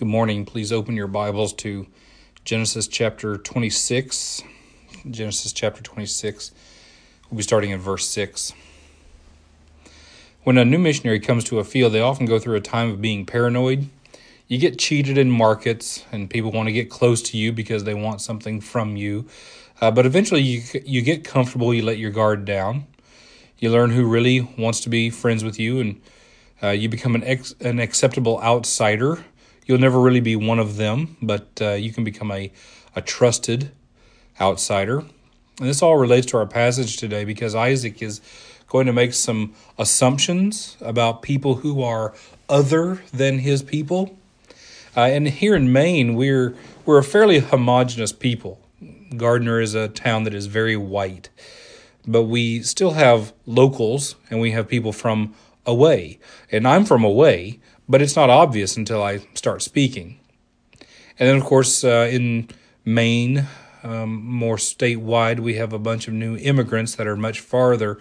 Good morning. Please open your Bibles to Genesis chapter 26. Genesis chapter 26. We'll be starting in verse 6. When a new missionary comes to a field, they often go through a time of being paranoid. You get cheated in markets, and people want to get close to you because they want something from you. Uh, but eventually, you, you get comfortable, you let your guard down. You learn who really wants to be friends with you, and uh, you become an, ex- an acceptable outsider You'll never really be one of them, but uh, you can become a, a trusted outsider. And this all relates to our passage today because Isaac is going to make some assumptions about people who are other than his people. Uh, and here in Maine, we're we're a fairly homogenous people. Gardiner is a town that is very white, but we still have locals and we have people from away. And I'm from away, but it's not obvious until I start speaking. And then, of course, uh, in Maine, um, more statewide, we have a bunch of new immigrants that are much farther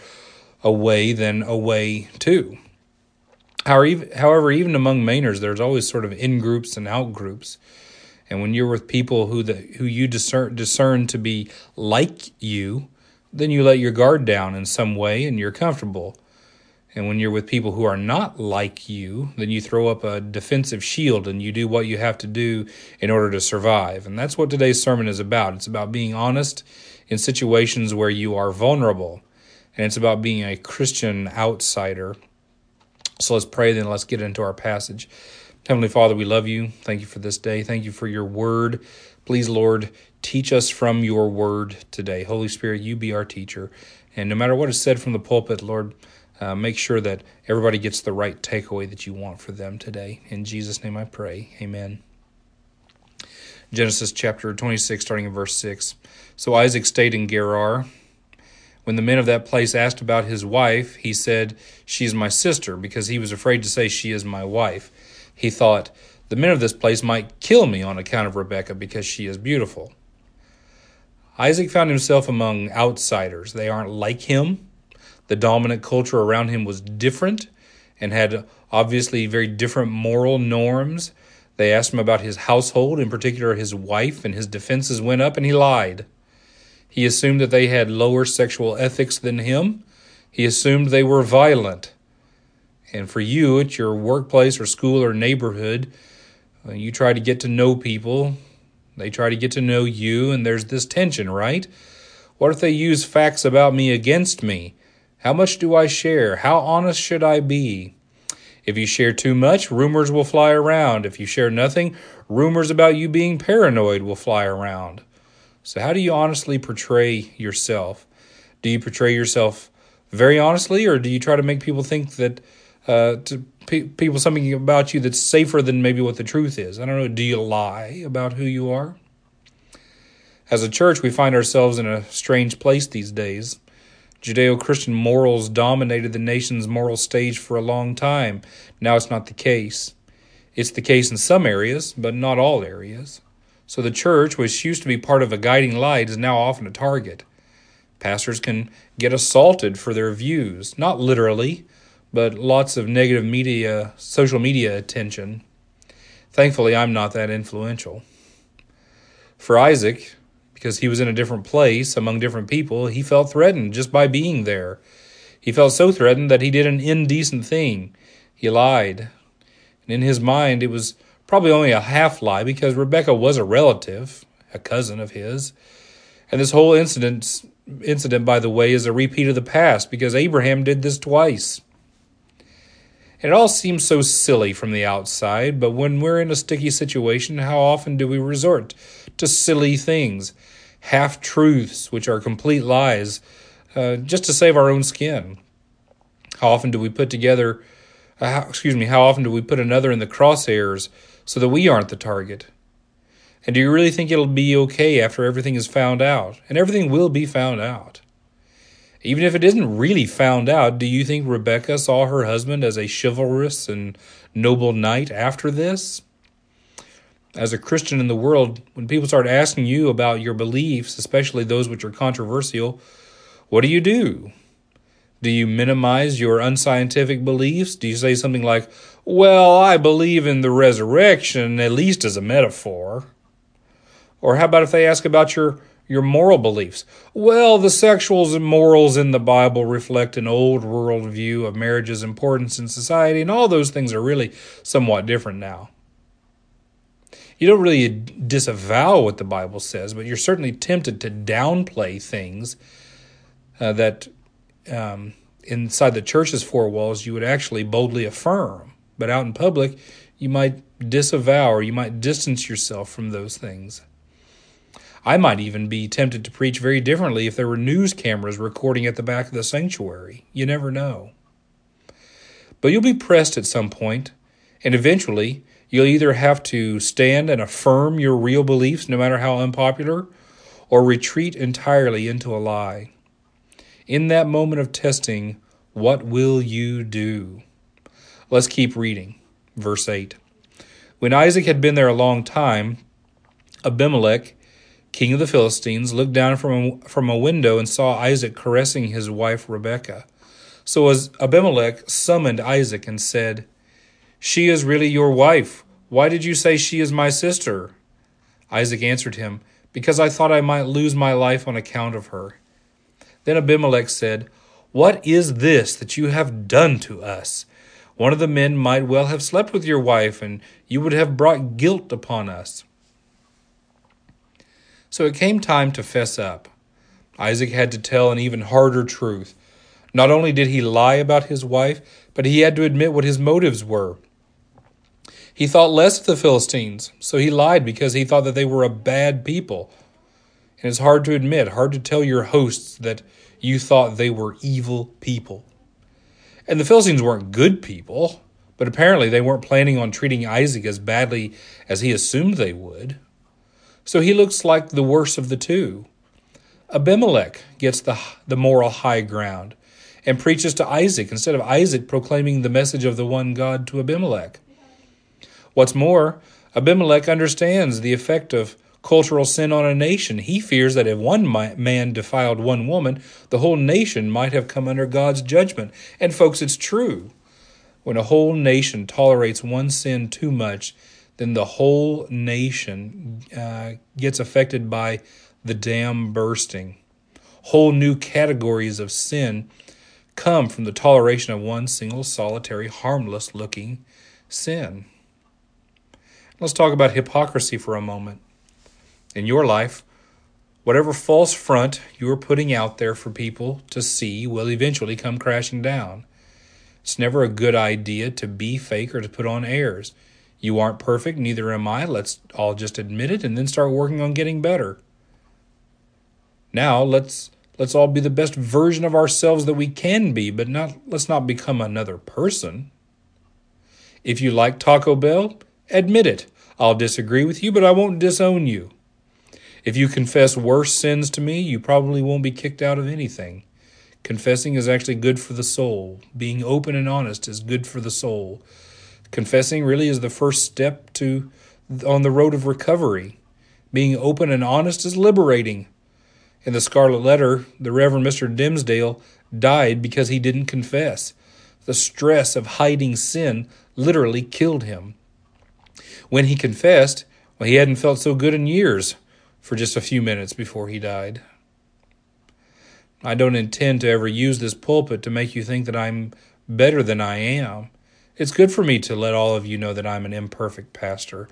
away than away too. However, even among Mainers, there's always sort of in groups and out groups. And when you're with people who the, who you discern discern to be like you, then you let your guard down in some way and you're comfortable. And when you're with people who are not like you, then you throw up a defensive shield and you do what you have to do in order to survive. And that's what today's sermon is about. It's about being honest in situations where you are vulnerable. And it's about being a Christian outsider. So let's pray, then let's get into our passage. Heavenly Father, we love you. Thank you for this day. Thank you for your word. Please, Lord, teach us from your word today. Holy Spirit, you be our teacher. And no matter what is said from the pulpit, Lord, uh, make sure that everybody gets the right takeaway that you want for them today. In Jesus' name I pray. Amen. Genesis chapter 26, starting in verse 6. So Isaac stayed in Gerar. When the men of that place asked about his wife, he said, She is my sister, because he was afraid to say, She is my wife. He thought, The men of this place might kill me on account of Rebekah, because she is beautiful. Isaac found himself among outsiders. They aren't like him. The dominant culture around him was different and had obviously very different moral norms. They asked him about his household, in particular his wife, and his defenses went up and he lied. He assumed that they had lower sexual ethics than him. He assumed they were violent. And for you at your workplace or school or neighborhood, uh, you try to get to know people. They try to get to know you, and there's this tension, right? What if they use facts about me against me? How much do I share? How honest should I be? If you share too much, rumors will fly around. If you share nothing, rumors about you being paranoid will fly around. So, how do you honestly portray yourself? Do you portray yourself very honestly, or do you try to make people think that uh, to pe- people something about you that's safer than maybe what the truth is? I don't know. Do you lie about who you are? As a church, we find ourselves in a strange place these days. Judeo Christian morals dominated the nation's moral stage for a long time. Now it's not the case. It's the case in some areas, but not all areas. So the church, which used to be part of a guiding light, is now often a target. Pastors can get assaulted for their views, not literally, but lots of negative media, social media attention. Thankfully, I'm not that influential. For Isaac, because he was in a different place among different people, he felt threatened just by being there. He felt so threatened that he did an indecent thing. He lied. And in his mind, it was probably only a half lie because Rebecca was a relative, a cousin of his. And this whole incident, incident, by the way, is a repeat of the past because Abraham did this twice. It all seems so silly from the outside, but when we're in a sticky situation, how often do we resort to silly things? Half truths, which are complete lies, uh, just to save our own skin. How often do we put together, uh, how, excuse me, how often do we put another in the crosshairs so that we aren't the target? And do you really think it'll be okay after everything is found out? And everything will be found out. Even if it isn't really found out, do you think Rebecca saw her husband as a chivalrous and noble knight after this? As a Christian in the world, when people start asking you about your beliefs, especially those which are controversial, what do you do? Do you minimize your unscientific beliefs? Do you say something like, Well, I believe in the resurrection, at least as a metaphor? Or how about if they ask about your, your moral beliefs? Well, the sexuals and morals in the Bible reflect an old world view of marriage's importance in society, and all those things are really somewhat different now. You don't really disavow what the Bible says, but you're certainly tempted to downplay things uh, that um, inside the church's four walls you would actually boldly affirm. But out in public, you might disavow or you might distance yourself from those things. I might even be tempted to preach very differently if there were news cameras recording at the back of the sanctuary. You never know. But you'll be pressed at some point, and eventually you'll either have to stand and affirm your real beliefs, no matter how unpopular, or retreat entirely into a lie. In that moment of testing, what will you do? Let's keep reading. Verse 8. When Isaac had been there a long time, Abimelech, king of the Philistines, looked down from a, from a window and saw Isaac caressing his wife Rebekah. So as Abimelech summoned Isaac and said, She is really your wife. Why did you say she is my sister? Isaac answered him, Because I thought I might lose my life on account of her. Then Abimelech said, What is this that you have done to us? One of the men might well have slept with your wife, and you would have brought guilt upon us. So it came time to fess up. Isaac had to tell an even harder truth. Not only did he lie about his wife, but he had to admit what his motives were. He thought less of the Philistines, so he lied because he thought that they were a bad people. And it's hard to admit, hard to tell your hosts that you thought they were evil people. And the Philistines weren't good people, but apparently they weren't planning on treating Isaac as badly as he assumed they would. So he looks like the worst of the two. Abimelech gets the, the moral high ground and preaches to Isaac instead of Isaac proclaiming the message of the one God to Abimelech. What's more, Abimelech understands the effect of cultural sin on a nation. He fears that if one man defiled one woman, the whole nation might have come under God's judgment. And, folks, it's true. When a whole nation tolerates one sin too much, then the whole nation uh, gets affected by the dam bursting. Whole new categories of sin come from the toleration of one single, solitary, harmless looking sin. Let's talk about hypocrisy for a moment in your life, whatever false front you are putting out there for people to see will eventually come crashing down. It's never a good idea to be fake or to put on airs. You aren't perfect, neither am I. Let's all just admit it and then start working on getting better. Now, let's let's all be the best version of ourselves that we can be, but not let's not become another person. If you like Taco Bell, admit it. I'll disagree with you, but I won't disown you. If you confess worse sins to me, you probably won't be kicked out of anything. Confessing is actually good for the soul. Being open and honest is good for the soul. Confessing really is the first step to on the road of recovery. Being open and honest is liberating. In the Scarlet Letter, the Reverend Mr. Dimmesdale died because he didn't confess. The stress of hiding sin literally killed him. When he confessed, well, he hadn't felt so good in years for just a few minutes before he died. I don't intend to ever use this pulpit to make you think that I'm better than I am. It's good for me to let all of you know that I'm an imperfect pastor.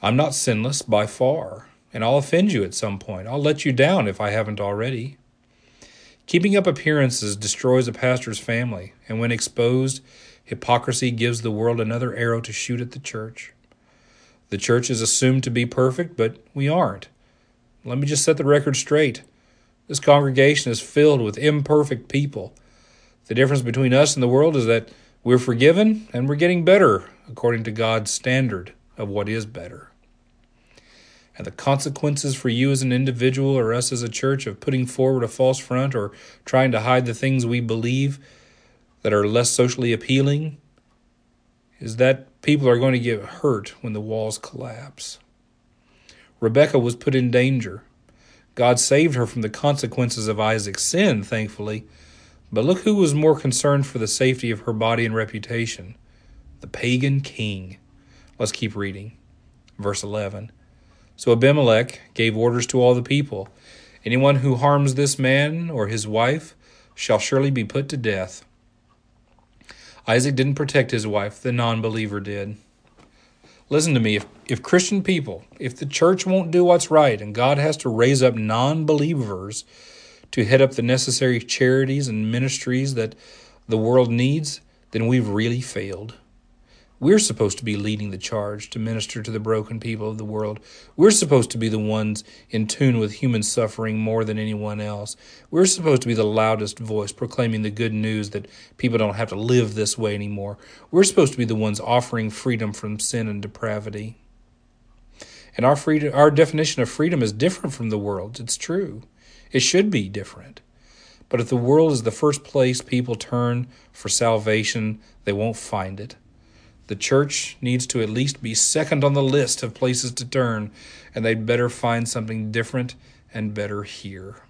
I'm not sinless by far, and I'll offend you at some point. I'll let you down if I haven't already. Keeping up appearances destroys a pastor's family, and when exposed, hypocrisy gives the world another arrow to shoot at the church. The church is assumed to be perfect, but we aren't. Let me just set the record straight. This congregation is filled with imperfect people. The difference between us and the world is that we're forgiven and we're getting better according to God's standard of what is better. And the consequences for you as an individual or us as a church of putting forward a false front or trying to hide the things we believe that are less socially appealing is that people are going to get hurt when the walls collapse. Rebecca was put in danger. God saved her from the consequences of Isaac's sin, thankfully, But look who was more concerned for the safety of her body and reputation the pagan king. Let's keep reading. Verse 11. So Abimelech gave orders to all the people Anyone who harms this man or his wife shall surely be put to death. Isaac didn't protect his wife, the non believer did. Listen to me. If, if Christian people, if the church won't do what's right and God has to raise up non believers to head up the necessary charities and ministries that the world needs, then we've really failed. We're supposed to be leading the charge to minister to the broken people of the world. We're supposed to be the ones in tune with human suffering more than anyone else. We're supposed to be the loudest voice proclaiming the good news that people don't have to live this way anymore. We're supposed to be the ones offering freedom from sin and depravity. And our freedom, our definition of freedom is different from the world's. It's true. It should be different. But if the world is the first place people turn for salvation, they won't find it. The church needs to at least be second on the list of places to turn, and they'd better find something different and better here.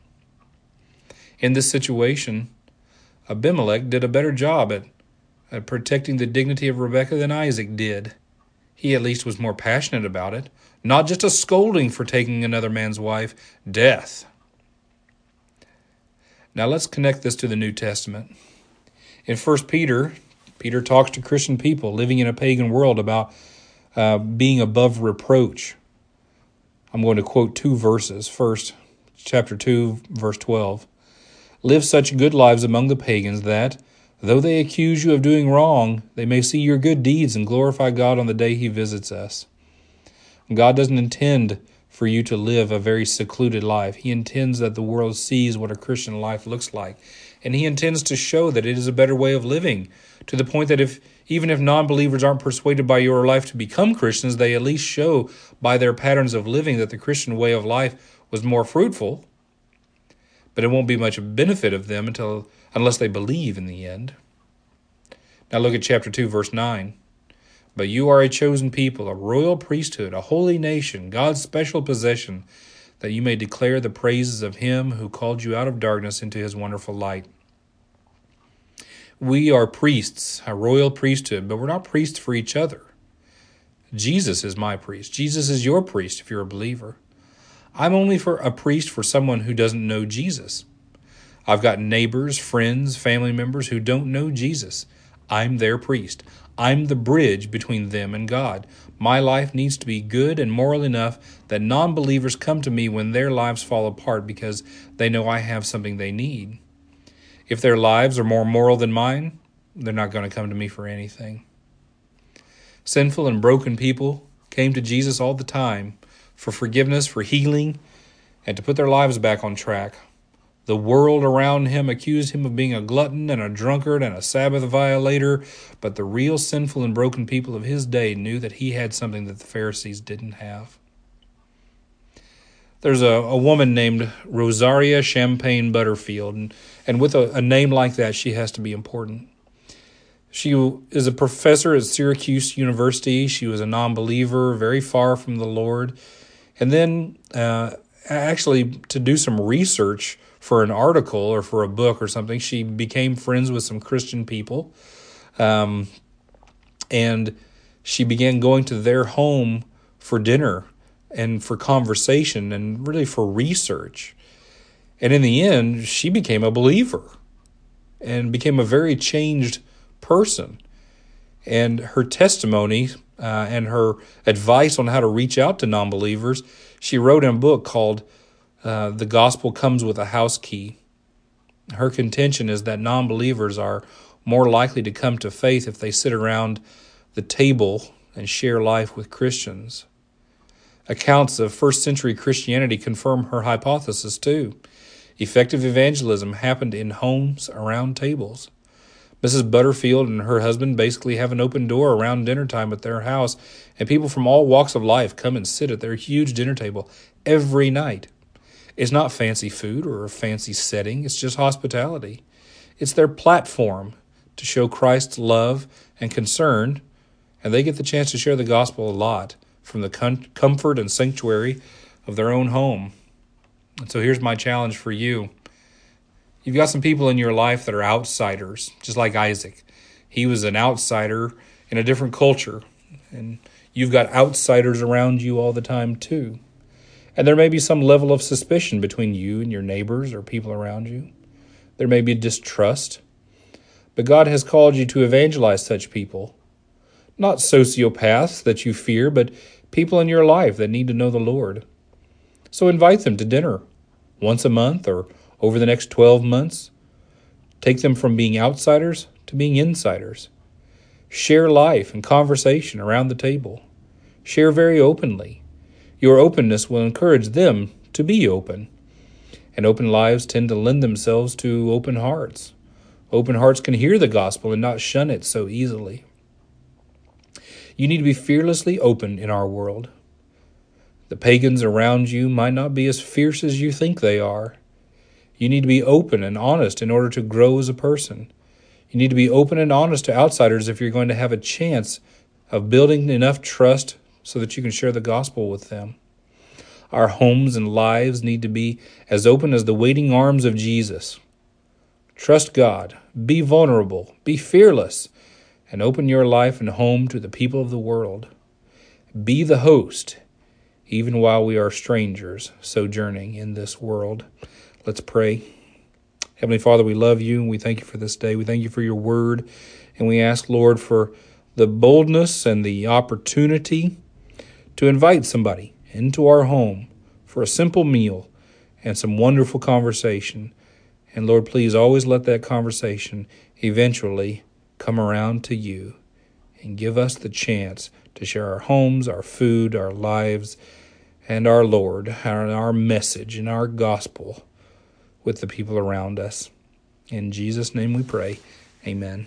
In this situation, Abimelech did a better job at, at protecting the dignity of Rebekah than Isaac did. He at least was more passionate about it, not just a scolding for taking another man's wife, death. Now let's connect this to the New Testament. In 1 Peter Peter talks to Christian people living in a pagan world about uh, being above reproach. I'm going to quote two verses. First, chapter 2, verse 12. Live such good lives among the pagans that, though they accuse you of doing wrong, they may see your good deeds and glorify God on the day He visits us. God doesn't intend for you to live a very secluded life. He intends that the world sees what a Christian life looks like and he intends to show that it is a better way of living to the point that if even if non-believers aren't persuaded by your life to become Christians, they at least show by their patterns of living that the Christian way of life was more fruitful. But it won't be much benefit of them until unless they believe in the end. Now look at chapter 2 verse 9. But you are a chosen people, a royal priesthood, a holy nation, God's special possession, that you may declare the praises of him who called you out of darkness into his wonderful light. We are priests, a royal priesthood, but we're not priests for each other. Jesus is my priest. Jesus is your priest if you're a believer. I'm only for a priest for someone who doesn't know Jesus. I've got neighbors, friends, family members who don't know Jesus. I'm their priest. I'm the bridge between them and God. My life needs to be good and moral enough that non believers come to me when their lives fall apart because they know I have something they need. If their lives are more moral than mine, they're not going to come to me for anything. Sinful and broken people came to Jesus all the time for forgiveness, for healing, and to put their lives back on track. The world around him accused him of being a glutton and a drunkard and a Sabbath violator, but the real sinful and broken people of his day knew that he had something that the Pharisees didn't have. There's a, a woman named Rosaria Champagne Butterfield, and, and with a, a name like that, she has to be important. She is a professor at Syracuse University. She was a non believer, very far from the Lord. And then, uh, actually, to do some research for an article or for a book or something, she became friends with some Christian people. Um, and she began going to their home for dinner and for conversation and really for research. And in the end, she became a believer and became a very changed person. And her testimony uh, and her advice on how to reach out to non believers, she wrote in a book called uh, The Gospel Comes with a House Key. Her contention is that non believers are more likely to come to faith if they sit around the table and share life with Christians. Accounts of first century Christianity confirm her hypothesis, too. Effective evangelism happened in homes around tables. Mrs. Butterfield and her husband basically have an open door around dinner time at their house, and people from all walks of life come and sit at their huge dinner table every night. It's not fancy food or a fancy setting, it's just hospitality. It's their platform to show Christ's love and concern, and they get the chance to share the gospel a lot from the com- comfort and sanctuary of their own home. And so here's my challenge for you. You've got some people in your life that are outsiders, just like Isaac. He was an outsider in a different culture, and you've got outsiders around you all the time, too. And there may be some level of suspicion between you and your neighbors or people around you. There may be distrust. But God has called you to evangelize such people. Not sociopaths that you fear, but people in your life that need to know the Lord. So invite them to dinner once a month or over the next 12 months. Take them from being outsiders to being insiders. Share life and conversation around the table. Share very openly. Your openness will encourage them to be open. And open lives tend to lend themselves to open hearts. Open hearts can hear the gospel and not shun it so easily. You need to be fearlessly open in our world. The pagans around you might not be as fierce as you think they are. You need to be open and honest in order to grow as a person. You need to be open and honest to outsiders if you're going to have a chance of building enough trust so that you can share the gospel with them. Our homes and lives need to be as open as the waiting arms of Jesus. Trust God, be vulnerable, be fearless, and open your life and home to the people of the world. Be the host, even while we are strangers sojourning in this world. Let's pray. Heavenly Father, we love you and we thank you for this day. We thank you for your word, and we ask, Lord, for the boldness and the opportunity to invite somebody into our home for a simple meal and some wonderful conversation. And Lord, please always let that conversation eventually come around to you and give us the chance to share our homes, our food, our lives, and our Lord, our, our message and our gospel with the people around us. In Jesus' name we pray. Amen.